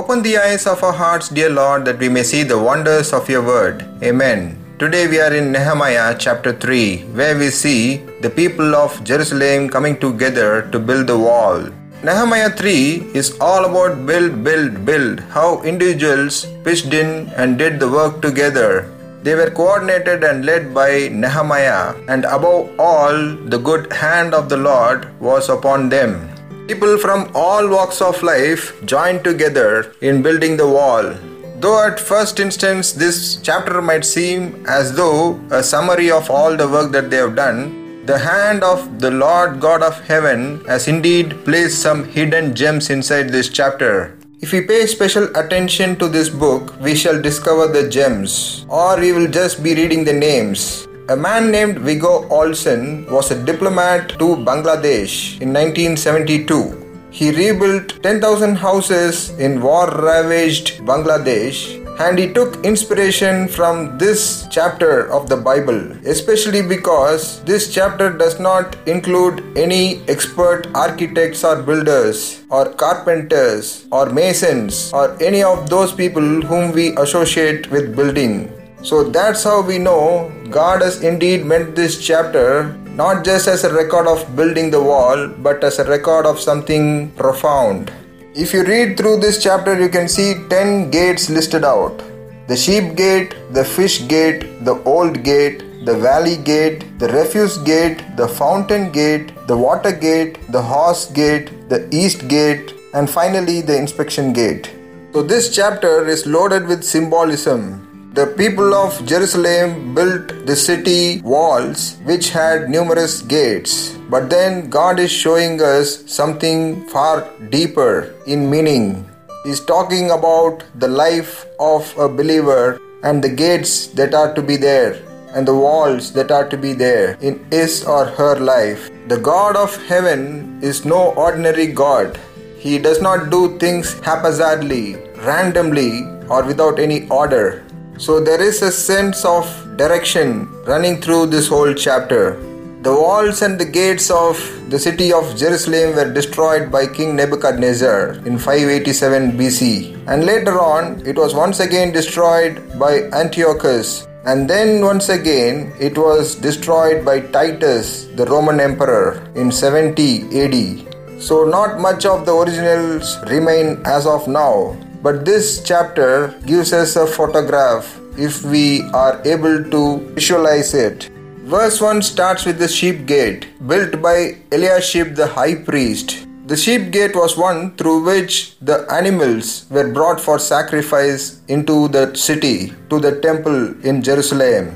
Open the eyes of our hearts, dear Lord, that we may see the wonders of your word. Amen. Today we are in Nehemiah chapter 3, where we see the people of Jerusalem coming together to build the wall. Nehemiah 3 is all about build, build, build, how individuals pitched in and did the work together. They were coordinated and led by Nehemiah, and above all, the good hand of the Lord was upon them. People from all walks of life joined together in building the wall. Though at first instance this chapter might seem as though a summary of all the work that they have done, the hand of the Lord God of heaven has indeed placed some hidden gems inside this chapter. If we pay special attention to this book, we shall discover the gems, or we will just be reading the names. A man named Viggo Olsen was a diplomat to Bangladesh in 1972. He rebuilt 10,000 houses in war ravaged Bangladesh and he took inspiration from this chapter of the Bible, especially because this chapter does not include any expert architects or builders or carpenters or masons or any of those people whom we associate with building. So that's how we know God has indeed meant this chapter not just as a record of building the wall, but as a record of something profound. If you read through this chapter, you can see 10 gates listed out the sheep gate, the fish gate, the old gate, the valley gate, the refuse gate, the fountain gate, the water gate, the horse gate, the east gate, and finally the inspection gate. So, this chapter is loaded with symbolism the people of Jerusalem built the city walls which had numerous gates. But then God is showing us something far deeper in meaning. He's talking about the life of a believer and the gates that are to be there and the walls that are to be there in his or her life. The God of heaven is no ordinary God. He does not do things haphazardly, randomly, or without any order. So there is a sense of direction running through this whole chapter. The walls and the gates of the city of Jerusalem were destroyed by King Nebuchadnezzar in 587 BC, and later on it was once again destroyed by Antiochus, and then once again it was destroyed by Titus, the Roman emperor, in 70 AD. So, not much of the originals remain as of now, but this chapter gives us a photograph if we are able to visualize it. Verse 1 starts with the sheep gate, built by Eliashib the high priest. The sheep gate was one through which the animals were brought for sacrifice into the city, to the temple in Jerusalem.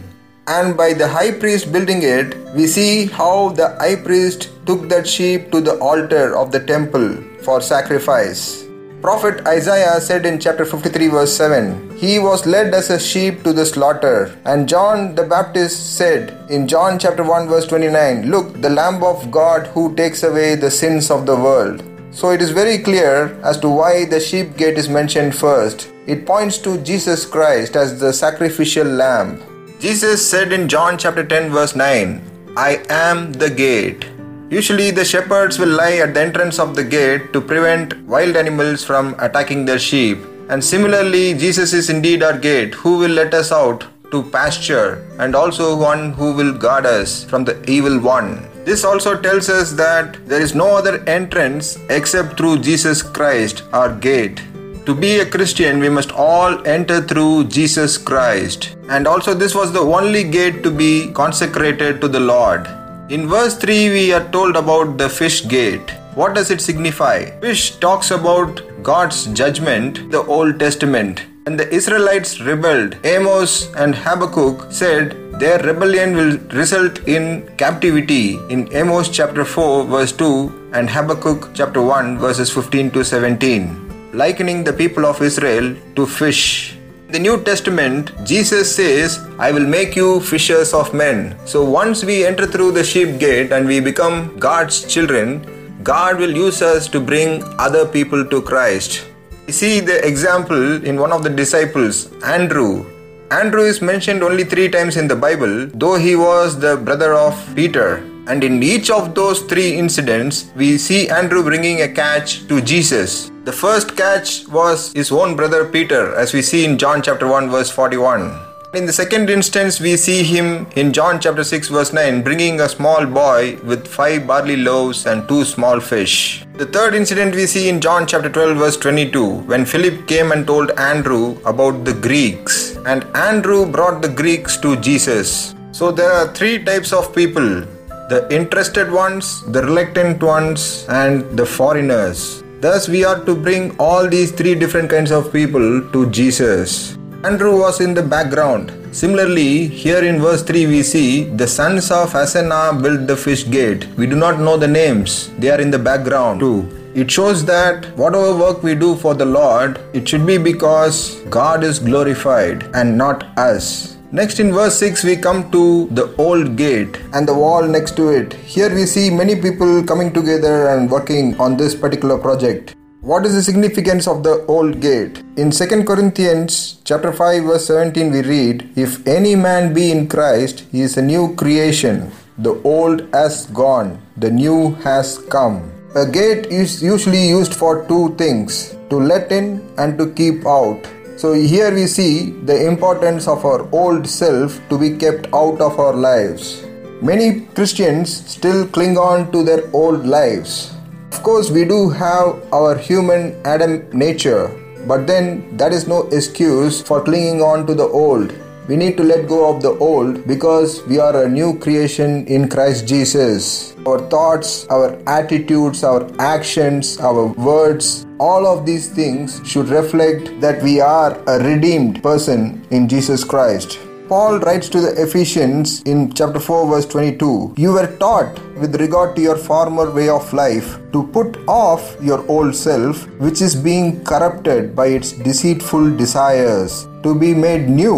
And by the high priest building it, we see how the high priest took that sheep to the altar of the temple for sacrifice. Prophet Isaiah said in chapter 53, verse 7, He was led as a sheep to the slaughter. And John the Baptist said in John chapter 1, verse 29, Look, the Lamb of God who takes away the sins of the world. So it is very clear as to why the sheep gate is mentioned first. It points to Jesus Christ as the sacrificial lamb. Jesus said in John chapter 10, verse 9, I am the gate. Usually, the shepherds will lie at the entrance of the gate to prevent wild animals from attacking their sheep. And similarly, Jesus is indeed our gate, who will let us out to pasture, and also one who will guard us from the evil one. This also tells us that there is no other entrance except through Jesus Christ, our gate. To be a Christian, we must all enter through Jesus Christ. And also, this was the only gate to be consecrated to the Lord. In verse 3, we are told about the fish gate. What does it signify? Fish talks about God's judgment, the Old Testament. And the Israelites rebelled. Amos and Habakkuk said their rebellion will result in captivity in Amos chapter 4, verse 2, and Habakkuk chapter 1, verses 15 to 17, likening the people of Israel to fish the New Testament, Jesus says, I will make you fishers of men. So once we enter through the sheep gate and we become God's children, God will use us to bring other people to Christ. You see the example in one of the disciples, Andrew. Andrew is mentioned only three times in the Bible, though he was the brother of Peter. And in each of those three incidents, we see Andrew bringing a catch to Jesus. The first catch was his own brother Peter, as we see in John chapter 1, verse 41. In the second instance, we see him in John chapter 6, verse 9, bringing a small boy with five barley loaves and two small fish. The third incident we see in John chapter 12, verse 22, when Philip came and told Andrew about the Greeks, and Andrew brought the Greeks to Jesus. So there are three types of people the interested ones, the reluctant ones, and the foreigners. Thus, we are to bring all these three different kinds of people to Jesus. Andrew was in the background. Similarly, here in verse 3 we see the sons of Asenah built the fish gate. We do not know the names, they are in the background too. It shows that whatever work we do for the Lord, it should be because God is glorified and not us. Next in verse 6 we come to the old gate and the wall next to it. Here we see many people coming together and working on this particular project. What is the significance of the old gate? In 2 Corinthians chapter 5 verse 17 we read, If any man be in Christ, he is a new creation. The old has gone, the new has come. A gate is usually used for two things, to let in and to keep out. So here we see the importance of our old self to be kept out of our lives. Many Christians still cling on to their old lives of course, we do have our human Adam nature, but then that is no excuse for clinging on to the old. We need to let go of the old because we are a new creation in Christ Jesus. Our thoughts, our attitudes, our actions, our words, all of these things should reflect that we are a redeemed person in Jesus Christ. Paul writes to the Ephesians in chapter 4, verse 22 You were taught with regard to your former way of life to put off your old self, which is being corrupted by its deceitful desires, to be made new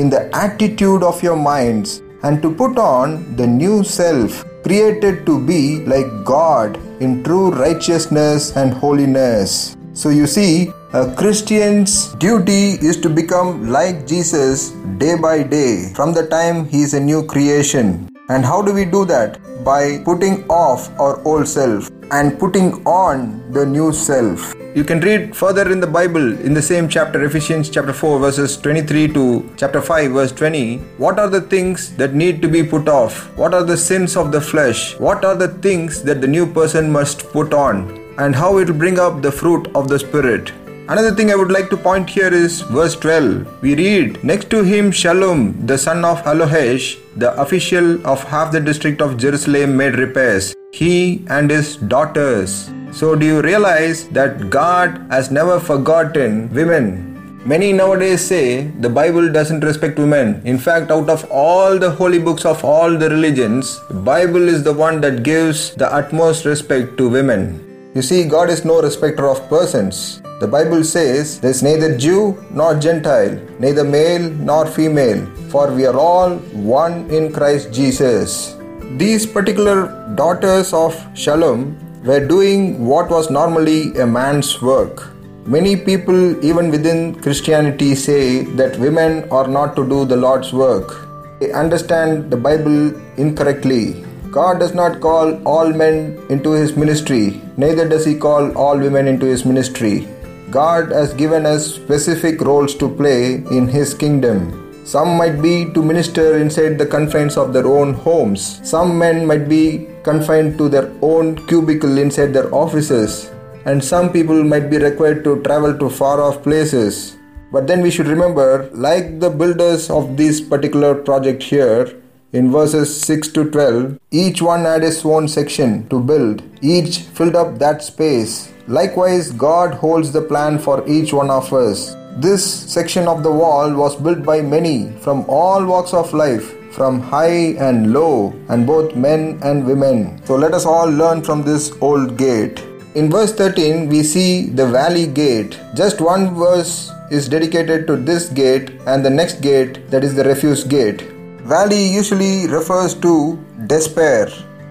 in the attitude of your minds, and to put on the new self, created to be like God in true righteousness and holiness. So you see, a Christian's duty is to become like Jesus day by day from the time he is a new creation. And how do we do that? By putting off our old self and putting on the new self. You can read further in the Bible in the same chapter, Ephesians chapter 4, verses 23 to chapter 5, verse 20. What are the things that need to be put off? What are the sins of the flesh? What are the things that the new person must put on? and how it will bring up the fruit of the Spirit. Another thing I would like to point here is verse 12. We read, Next to him Shallum, the son of Hallohesh, the official of half the district of Jerusalem, made repairs, he and his daughters. So, do you realize that God has never forgotten women? Many nowadays say the Bible doesn't respect women. In fact, out of all the holy books of all the religions, Bible is the one that gives the utmost respect to women. You see, God is no respecter of persons. The Bible says there's neither Jew nor Gentile, neither male nor female, for we are all one in Christ Jesus. These particular daughters of Shallum were doing what was normally a man's work. Many people, even within Christianity, say that women are not to do the Lord's work. They understand the Bible incorrectly. God does not call all men into his ministry, neither does he call all women into his ministry. God has given us specific roles to play in his kingdom. Some might be to minister inside the confines of their own homes. Some men might be confined to their own cubicle inside their offices. And some people might be required to travel to far off places. But then we should remember, like the builders of this particular project here, in verses 6 to 12, each one had his own section to build, each filled up that space. Likewise, God holds the plan for each one of us. This section of the wall was built by many from all walks of life, from high and low, and both men and women. So let us all learn from this old gate. In verse 13, we see the valley gate. Just one verse is dedicated to this gate, and the next gate, that is the refuse gate. Valley usually refers to despair,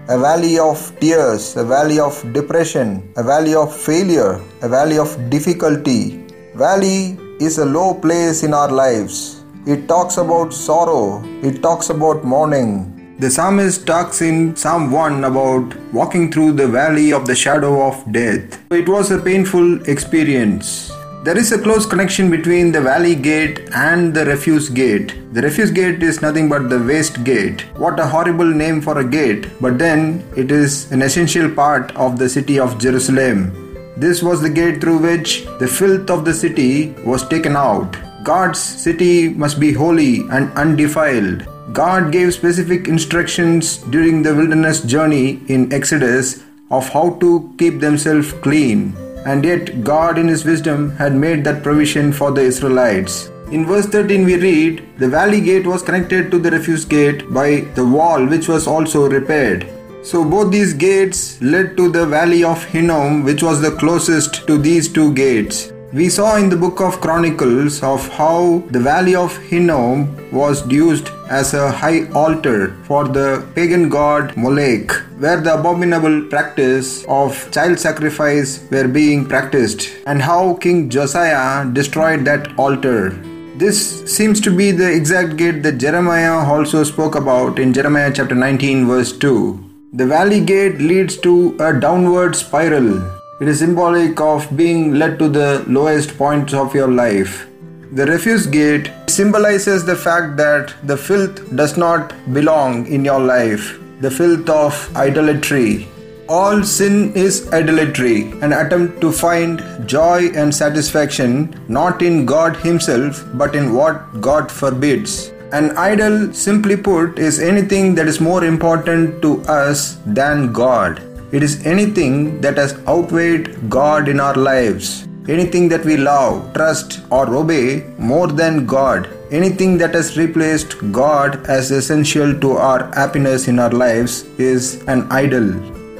a valley of tears, a valley of depression, a valley of failure, a valley of difficulty. Valley is a low place in our lives. It talks about sorrow, it talks about mourning. The psalmist talks in Psalm 1 about walking through the valley of the shadow of death. It was a painful experience. There is a close connection between the valley gate and the refuse gate. The refuse gate is nothing but the waste gate. What a horrible name for a gate, but then it is an essential part of the city of Jerusalem. This was the gate through which the filth of the city was taken out. God's city must be holy and undefiled. God gave specific instructions during the wilderness journey in Exodus of how to keep themselves clean. And yet, God, in His wisdom, had made that provision for the Israelites. In verse 13, we read, The valley gate was connected to the refuse gate by the wall, which was also repaired. So, both these gates led to the valley of Hinnom, which was the closest to these two gates. We saw in the book of Chronicles of how the valley of Hinnom was used as a high altar for the pagan god Molech, where the abominable practice of child sacrifice were being practiced, and how King Josiah destroyed that altar. This seems to be the exact gate that Jeremiah also spoke about in Jeremiah chapter 19, verse 2. The valley gate leads to a downward spiral it is symbolic of being led to the lowest points of your life. The refuse gate symbolizes the fact that the filth does not belong in your life, the filth of idolatry. All sin is idolatry, an attempt to find joy and satisfaction not in God Himself but in what God forbids. An idol, simply put, is anything that is more important to us than God. It is anything that has outweighed God in our lives. Anything that we love, trust, or obey more than God. Anything that has replaced God as essential to our happiness in our lives is an idol.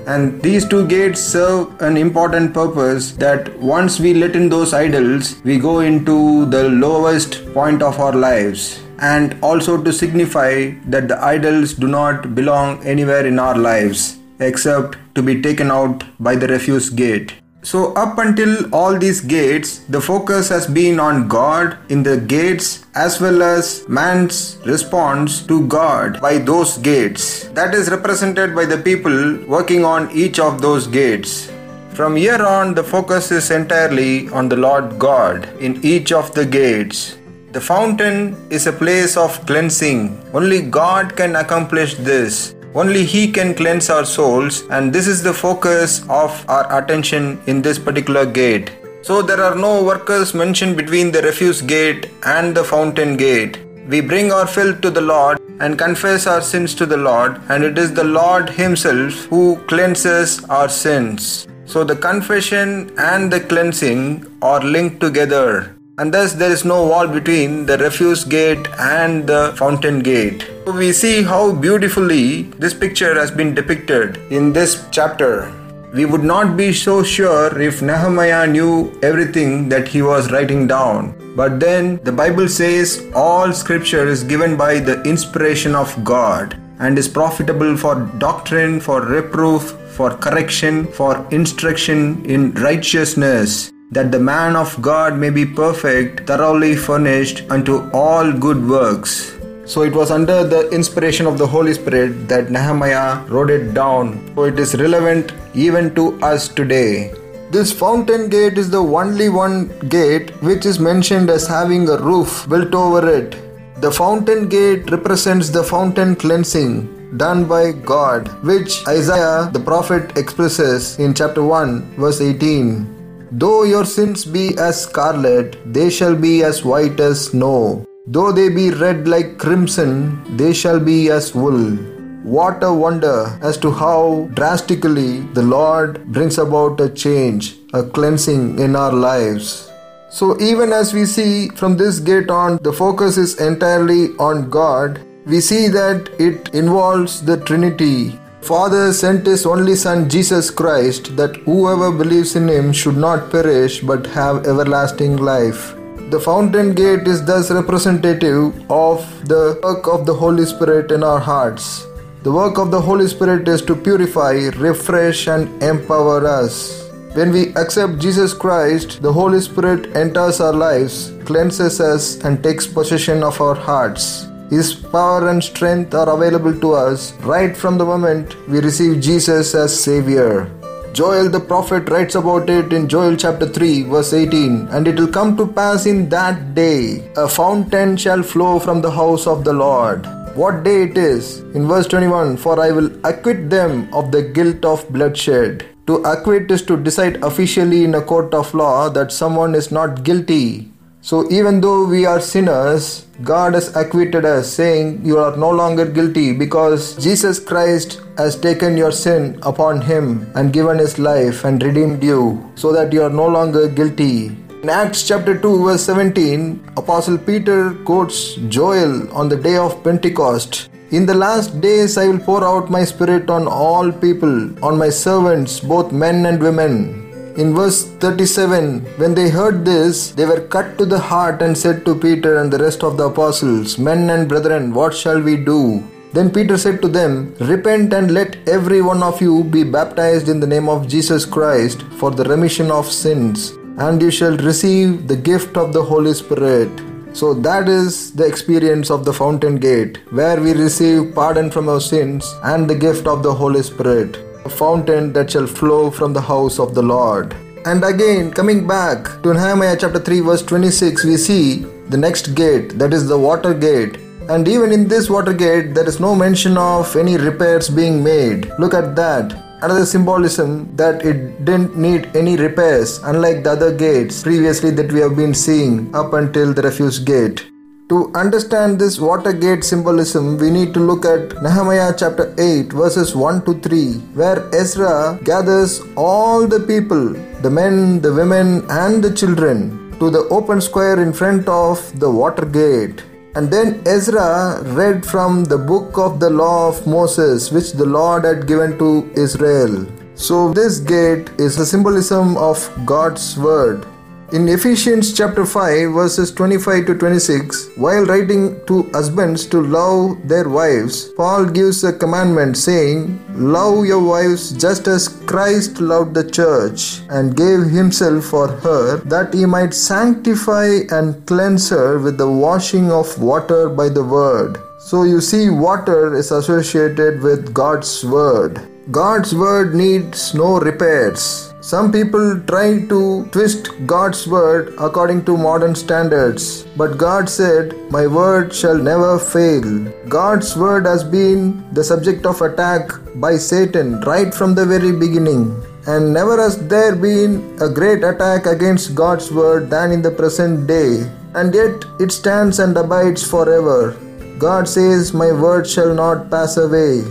And these two gates serve an important purpose that once we let in those idols, we go into the lowest point of our lives. And also to signify that the idols do not belong anywhere in our lives except to be taken out by the refuse gate. So, up until all these gates, the focus has been on God in the gates as well as man's response to God by those gates. That is represented by the people working on each of those gates. From here on, the focus is entirely on the Lord God in each of the gates. The fountain is a place of cleansing. Only God can accomplish this. Only He can cleanse our souls, and this is the focus of our attention in this particular gate. So, there are no workers mentioned between the refuse gate and the fountain gate. We bring our filth to the Lord and confess our sins to the Lord, and it is the Lord Himself who cleanses our sins. So, the confession and the cleansing are linked together and thus there is no wall between the refuse gate and the fountain gate. So we see how beautifully this picture has been depicted in this chapter. We would not be so sure if Nehemiah knew everything that he was writing down. But then the Bible says all scripture is given by the inspiration of God and is profitable for doctrine, for reproof, for correction, for instruction in righteousness that the man of God may be perfect, thoroughly furnished unto all good works. So it was under the inspiration of the Holy Spirit that Nehemiah wrote it down. So it is relevant even to us today. This fountain gate is the only one gate which is mentioned as having a roof built over it. The fountain gate represents the fountain cleansing done by God, which Isaiah the prophet expresses in chapter 1, verse 18. Though your sins be as scarlet, they shall be as white as snow. Though they be red like crimson, they shall be as wool. What a wonder as to how drastically the Lord brings about a change, a cleansing in our lives. So, even as we see from this gate on, the focus is entirely on God, we see that it involves the Trinity Father sent his only Son Jesus Christ that whoever believes in him should not perish but have everlasting life. The fountain gate is thus representative of the work of the Holy Spirit in our hearts. The work of the Holy Spirit is to purify, refresh, and empower us. When we accept Jesus Christ, the Holy Spirit enters our lives, cleanses us, and takes possession of our hearts. His power and strength are available to us right from the moment we receive Jesus as Savior. Joel the prophet writes about it in Joel chapter 3, verse 18 And it will come to pass in that day, a fountain shall flow from the house of the Lord. What day it is? In verse 21 For I will acquit them of the guilt of bloodshed. To acquit is to decide officially in a court of law that someone is not guilty so, even though we are sinners, God has acquitted us, saying, You are no longer guilty because Jesus Christ has taken your sin upon Him and given His life and redeemed you, so that you are no longer guilty. In Acts chapter 2, verse 17, Apostle Peter quotes Joel on the day of Pentecost. In the last days I will pour out my spirit on all people, on my servants, both men and women. In verse 37, when they heard this, they were cut to the heart and said to Peter and the rest of the apostles, Men and brethren, what shall we do? Then Peter said to them, Repent and let every one of you be baptized in the name of Jesus Christ for the remission of sins, and you shall receive the gift of the Holy Spirit. So that is the experience of the fountain gate, where we receive pardon from our sins and the gift of the Holy Spirit a fountain that shall flow from the house of the Lord. And again, coming back to Nehemiah chapter 3, verse 26, we see the next gate, that is the water gate. And even in this water gate, there is no mention of any repairs being made. Look at that. Another symbolism that it didn't need any repairs, unlike the other gates previously that we have been seeing up until the refuse gate. To understand this Watergate symbolism, we need to look at Nehemiah chapter 8, verses 1 to 3, where Ezra gathers all the people, the men, the women, and the children, to the open square in front of the Watergate. And then Ezra read from the book of the law of Moses, which the Lord had given to Israel. So, this gate is a symbolism of God's word. In Ephesians chapter 5 verses 25 to 26, while writing to husbands to love their wives, Paul gives a commandment saying, Love your wives just as Christ loved the church and gave himself for her, that he might sanctify and cleanse her with the washing of water by the word. So you see, water is associated with God's word. God's word needs no repairs. Some people try to twist God's word according to modern standards, but God said, My word shall never fail. God's word has been the subject of attack by Satan right from the very beginning. And never has there been a great attack against God's word than in the present day. And yet it stands and abides forever. God says, My word shall not pass away.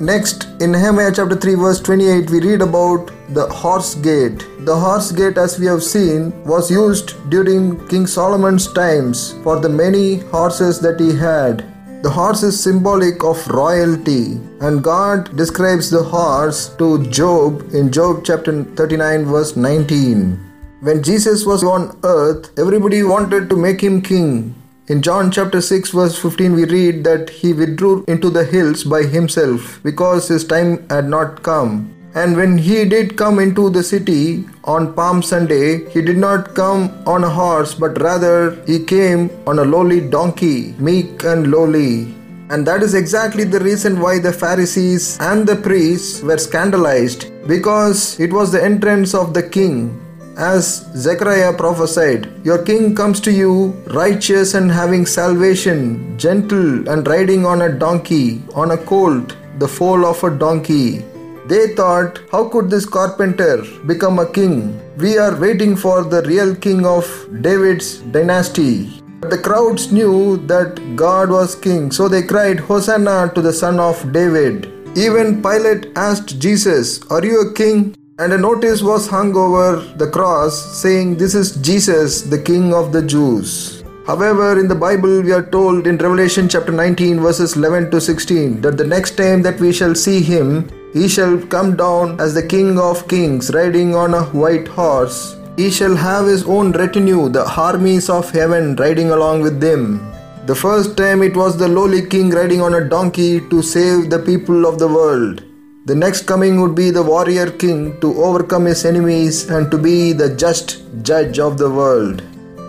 Next, in Nehemiah chapter 3, verse 28, we read about the horse gate. The horse gate, as we have seen, was used during King Solomon's times for the many horses that he had. The horse is symbolic of royalty, and God describes the horse to Job in Job chapter 39, verse 19. When Jesus was on earth, everybody wanted to make him king. In John chapter 6 verse 15 we read that he withdrew into the hills by himself because his time had not come. And when he did come into the city on Palm Sunday, he did not come on a horse, but rather he came on a lowly donkey, meek and lowly. And that is exactly the reason why the Pharisees and the priests were scandalized, because it was the entrance of the king as Zechariah prophesied, Your king comes to you, righteous and having salvation, gentle and riding on a donkey, on a colt, the foal of a donkey. They thought, How could this carpenter become a king? We are waiting for the real king of David's dynasty. But the crowds knew that God was king, so they cried, Hosanna to the son of David. Even Pilate asked Jesus, Are you a king? And a notice was hung over the cross saying, This is Jesus, the King of the Jews. However, in the Bible, we are told in Revelation chapter 19, verses 11 to 16, that the next time that we shall see him, he shall come down as the King of kings, riding on a white horse. He shall have his own retinue, the armies of heaven, riding along with him. The first time it was the lowly king riding on a donkey to save the people of the world. The next coming would be the warrior king to overcome his enemies and to be the just judge of the world.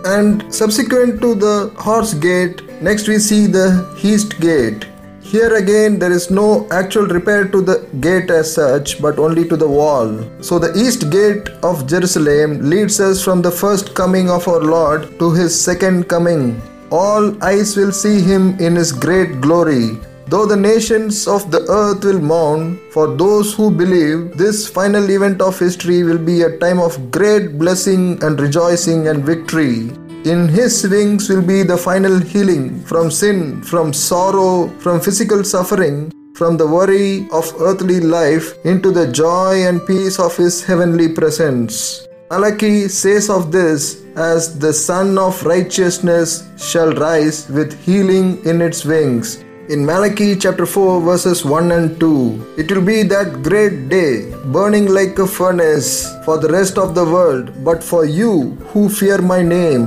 And subsequent to the horse gate, next we see the east gate. Here again, there is no actual repair to the gate as such, but only to the wall. So, the east gate of Jerusalem leads us from the first coming of our Lord to his second coming. All eyes will see him in his great glory. Though the nations of the earth will mourn, for those who believe, this final event of history will be a time of great blessing and rejoicing and victory. In his wings will be the final healing from sin, from sorrow, from physical suffering, from the worry of earthly life into the joy and peace of his heavenly presence. Malachi says of this as the Sun of Righteousness shall rise with healing in its wings. In Malachi chapter 4, verses 1 and 2, it will be that great day, burning like a furnace for the rest of the world, but for you who fear my name.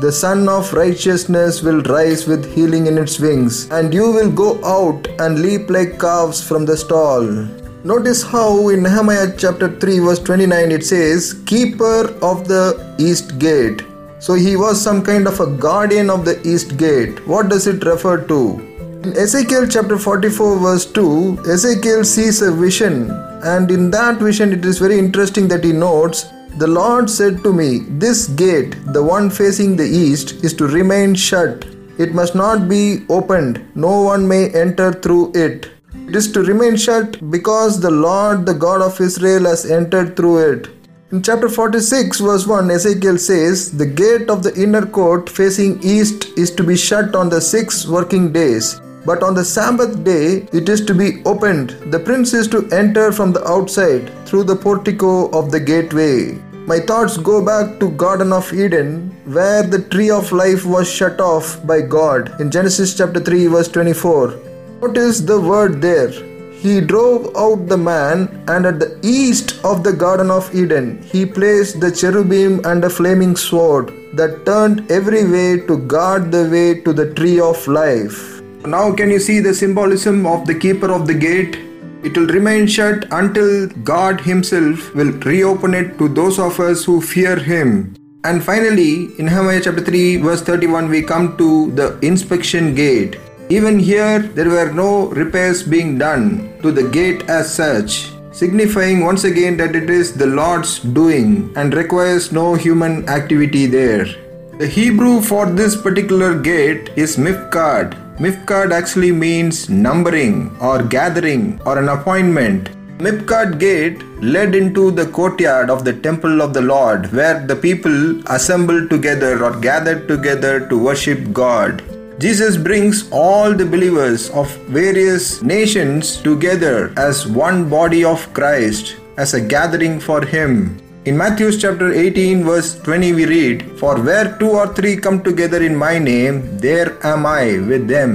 The Sun of Righteousness will rise with healing in its wings, and you will go out and leap like calves from the stall. Notice how in Nehemiah chapter 3, verse 29, it says, Keeper of the east gate. So he was some kind of a guardian of the east gate. What does it refer to? In Ezekiel chapter 44, verse 2, Ezekiel sees a vision, and in that vision, it is very interesting that he notes the Lord said to me, This gate, the one facing the east, is to remain shut. It must not be opened. No one may enter through it. It is to remain shut because the Lord, the God of Israel, has entered through it. In chapter 46, verse 1, Ezekiel says, The gate of the inner court facing east is to be shut on the six working days. But on the Sabbath day, it is to be opened. The prince is to enter from the outside through the portico of the gateway. My thoughts go back to Garden of Eden where the tree of life was shut off by God in Genesis chapter 3 verse 24. Notice the word there. He drove out the man and at the east of the Garden of Eden he placed the cherubim and a flaming sword that turned every way to guard the way to the tree of life. Now can you see the symbolism of the keeper of the gate? It will remain shut until God Himself will reopen it to those of us who fear Him. And finally, in Nehemiah chapter 3, verse 31, we come to the inspection gate. Even here, there were no repairs being done to the gate as such, signifying once again that it is the Lord's doing and requires no human activity there. The Hebrew for this particular gate is Mifkad, Mifkad actually means numbering or gathering or an appointment. Mifkad gate led into the courtyard of the temple of the Lord where the people assembled together or gathered together to worship God. Jesus brings all the believers of various nations together as one body of Christ as a gathering for Him. In Matthew chapter 18, verse 20, we read, For where two or three come together in my name, there am I with them.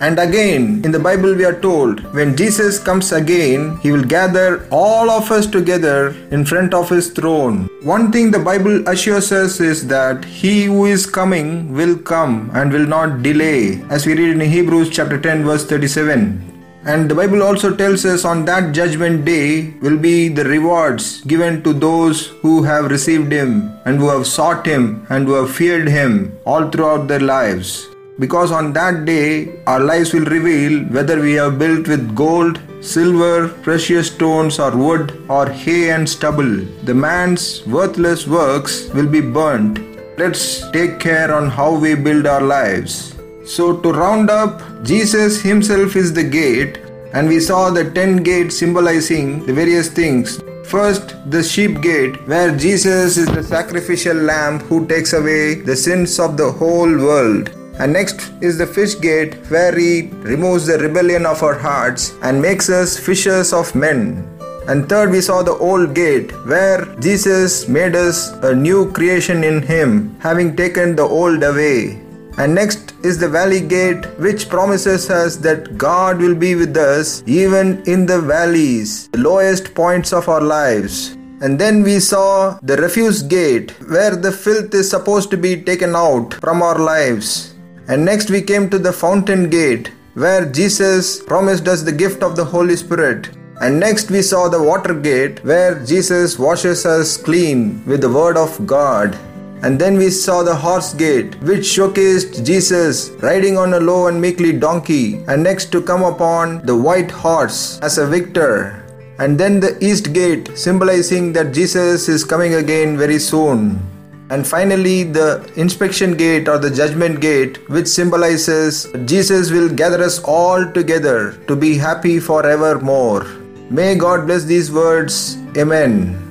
And again, in the Bible, we are told when Jesus comes again, he will gather all of us together in front of his throne. One thing the Bible assures us is that he who is coming will come and will not delay, as we read in Hebrews chapter 10, verse 37. And the Bible also tells us on that judgment day will be the rewards given to those who have received Him and who have sought Him and who have feared Him all throughout their lives. Because on that day our lives will reveal whether we have built with gold, silver, precious stones, or wood, or hay and stubble. The man's worthless works will be burnt. Let's take care on how we build our lives. So, to round up, Jesus Himself is the gate, and we saw the ten gates symbolizing the various things. First, the sheep gate, where Jesus is the sacrificial lamb who takes away the sins of the whole world. And next is the fish gate, where He removes the rebellion of our hearts and makes us fishers of men. And third, we saw the old gate, where Jesus made us a new creation in Him, having taken the old away. And next is the valley gate, which promises us that God will be with us even in the valleys, the lowest points of our lives. And then we saw the refuse gate, where the filth is supposed to be taken out from our lives. And next we came to the fountain gate, where Jesus promised us the gift of the Holy Spirit. And next we saw the water gate, where Jesus washes us clean with the word of God. And then we saw the horse gate, which showcased Jesus riding on a low and meekly donkey, and next to come upon the white horse as a victor. And then the east gate, symbolizing that Jesus is coming again very soon. And finally, the inspection gate or the judgment gate, which symbolizes Jesus will gather us all together to be happy forevermore. May God bless these words. Amen.